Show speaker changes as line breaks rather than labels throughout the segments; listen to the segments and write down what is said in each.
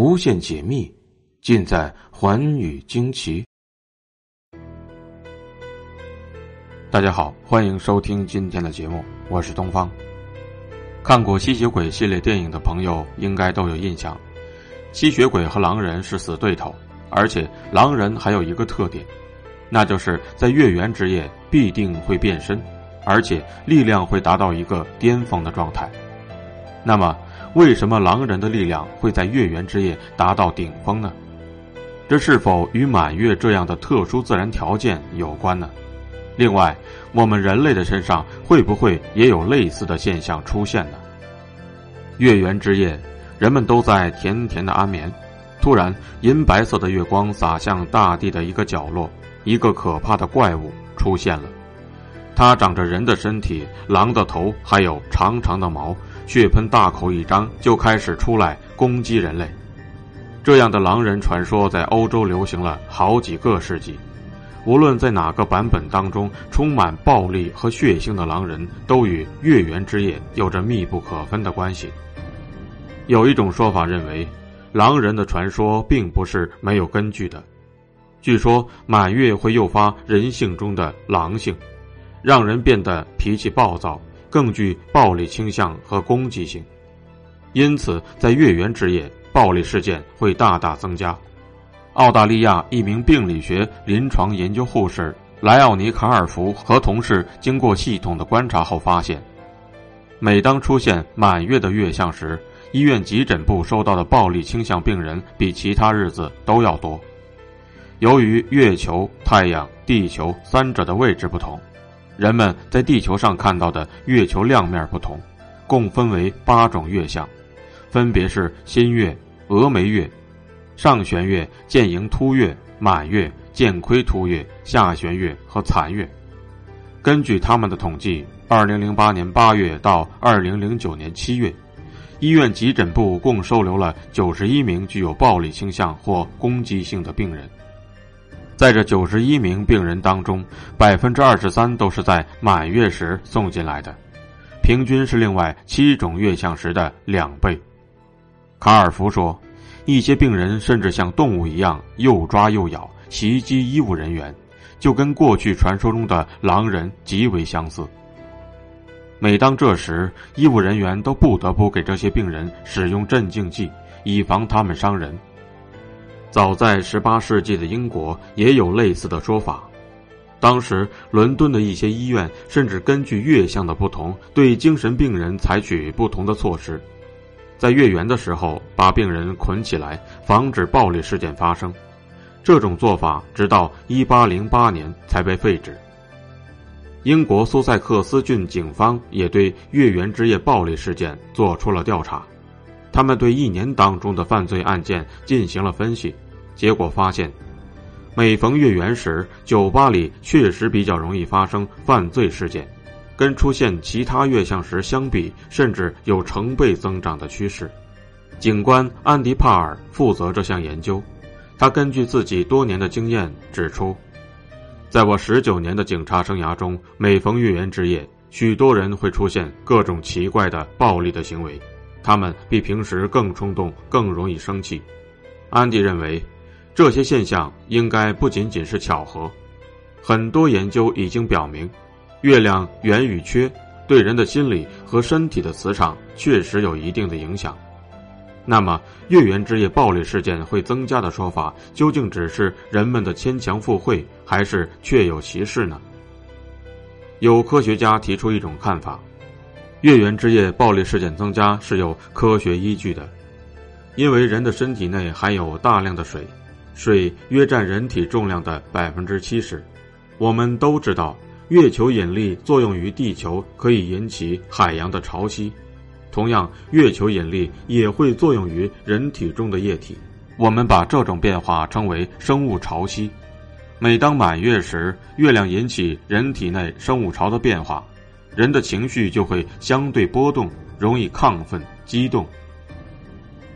无限解密，尽在寰宇惊奇。大家好，欢迎收听今天的节目，我是东方。看过吸血鬼系列电影的朋友应该都有印象，吸血鬼和狼人是死对头，而且狼人还有一个特点，那就是在月圆之夜必定会变身，而且力量会达到一个巅峰的状态。那么，为什么狼人的力量会在月圆之夜达到顶峰呢？这是否与满月这样的特殊自然条件有关呢？另外，我们人类的身上会不会也有类似的现象出现呢？月圆之夜，人们都在甜甜的安眠，突然，银白色的月光洒向大地的一个角落，一个可怕的怪物出现了。它长着人的身体、狼的头，还有长长的毛。血盆大口一张，就开始出来攻击人类。这样的狼人传说在欧洲流行了好几个世纪。无论在哪个版本当中，充满暴力和血腥的狼人都与月圆之夜有着密不可分的关系。有一种说法认为，狼人的传说并不是没有根据的。据说满月会诱发人性中的狼性，让人变得脾气暴躁。更具暴力倾向和攻击性，因此在月圆之夜，暴力事件会大大增加。澳大利亚一名病理学临床研究护士莱奥尼卡尔福和同事经过系统的观察后发现，每当出现满月的月相时，医院急诊部收到的暴力倾向病人比其他日子都要多。由于月球、太阳、地球三者的位置不同。人们在地球上看到的月球亮面不同，共分为八种月相，分别是新月、峨眉月、上弦月、剑迎凸月、满月、剑亏凸月、下弦月和残月。根据他们的统计，二零零八年八月到二零零九年七月，医院急诊部共收留了九十一名具有暴力倾向或攻击性的病人。在这九十一名病人当中，百分之二十三都是在满月时送进来的，平均是另外七种月相时的两倍。卡尔福说，一些病人甚至像动物一样又抓又咬，袭击医务人员，就跟过去传说中的狼人极为相似。每当这时，医务人员都不得不给这些病人使用镇静剂，以防他们伤人。早在十八世纪的英国也有类似的说法，当时伦敦的一些医院甚至根据月相的不同，对精神病人采取不同的措施，在月圆的时候把病人捆起来，防止暴力事件发生。这种做法直到一八零八年才被废止。英国苏塞克斯郡警方也对月圆之夜暴力事件做出了调查。他们对一年当中的犯罪案件进行了分析，结果发现，每逢月圆时，酒吧里确实比较容易发生犯罪事件，跟出现其他月相时相比，甚至有成倍增长的趋势。警官安迪·帕尔负责这项研究，他根据自己多年的经验指出，在我十九年的警察生涯中，每逢月圆之夜，许多人会出现各种奇怪的暴力的行为。他们比平时更冲动，更容易生气。安迪认为，这些现象应该不仅仅是巧合。很多研究已经表明，月亮圆与缺对人的心理和身体的磁场确实有一定的影响。那么，月圆之夜暴力事件会增加的说法，究竟只是人们的牵强附会，还是确有其事呢？有科学家提出一种看法。月圆之夜暴力事件增加是有科学依据的，因为人的身体内含有大量的水，水约占人体重量的百分之七十。我们都知道，月球引力作用于地球可以引起海洋的潮汐，同样，月球引力也会作用于人体中的液体。我们把这种变化称为生物潮汐。每当满月时，月亮引起人体内生物潮的变化。人的情绪就会相对波动，容易亢奋、激动。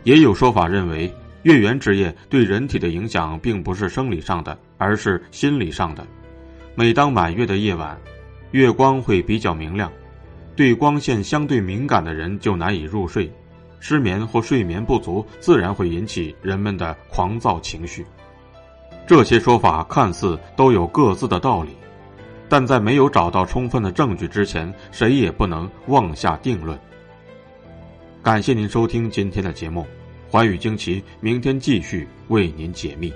也有说法认为，月圆之夜对人体的影响并不是生理上的，而是心理上的。每当满月的夜晚，月光会比较明亮，对光线相对敏感的人就难以入睡，失眠或睡眠不足自然会引起人们的狂躁情绪。这些说法看似都有各自的道理，但在没有找到充分的证据之前，谁也不能妄下定论。感谢您收听今天的节目，寰宇惊奇明天继续为您解密。